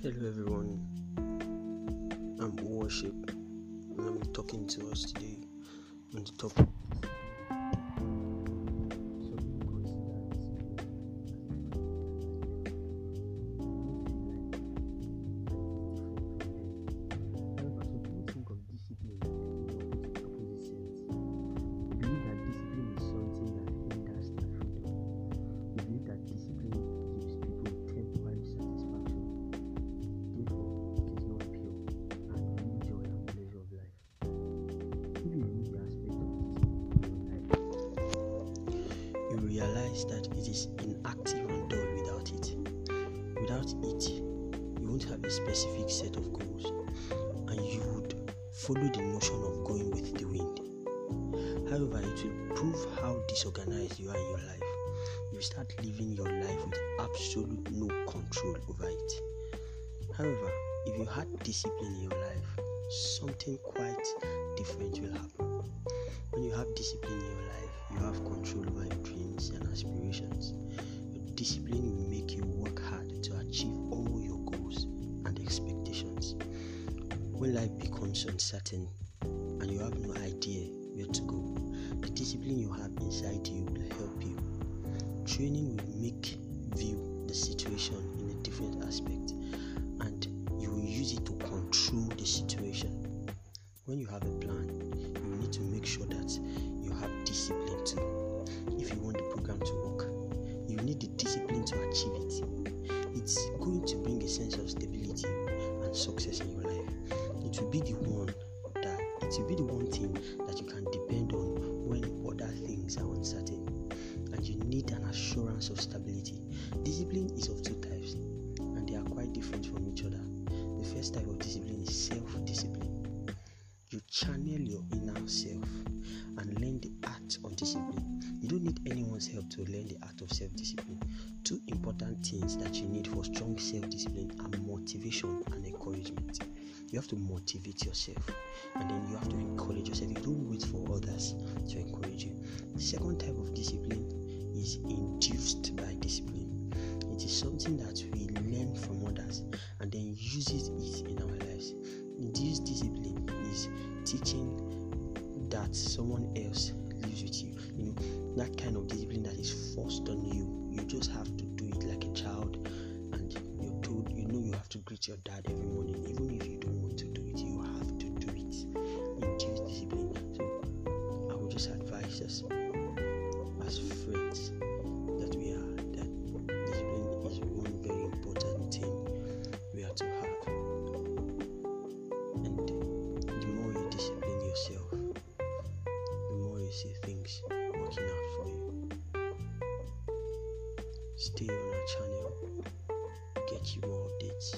Hello everyone, I'm Worship and I'm talking to us today on the topic realize that it is inactive and dull without it. Without it, you won't have a specific set of goals and you would follow the notion of going with the wind. However, it will prove how disorganized you are in your life. You start living your life with absolute no control over it. However, if you had discipline in your life, something quite different will happen. When you have discipline in your life, discipline will make you work hard to achieve all your goals and expectations. When life becomes uncertain and you have no idea where to go, the discipline you have inside you will help you. Training will make you view the situation in a different aspect and you will use it to control the situation. When you have a plan, you need to make sure that you have discipline too. If you want the program to work, you need the discipline to achieve it. It's going to bring a sense of stability and success in your life. It will be the one that it will be the one thing that you can depend on when other things are uncertain. And you need an assurance of stability. Discipline is of two types, and they are quite different from each other. The first type of discipline is need anyone's help to learn the art of self discipline. Two important things that you need for strong self discipline are motivation and encouragement. You have to motivate yourself and then you have to encourage yourself. You don't wait for others to encourage you. The second type of discipline is induced by discipline. It is something that we learn from others and then uses it in our lives. Induced discipline is teaching that someone else lives with you. You know, that kind of discipline that is forced on you. You just have to do it like a child, and you're told, you know, you have to greet your dad every morning, even if you don't want to do it, you have to do it. Induced discipline. So, I would just advise us Stay on our channel, get you more updates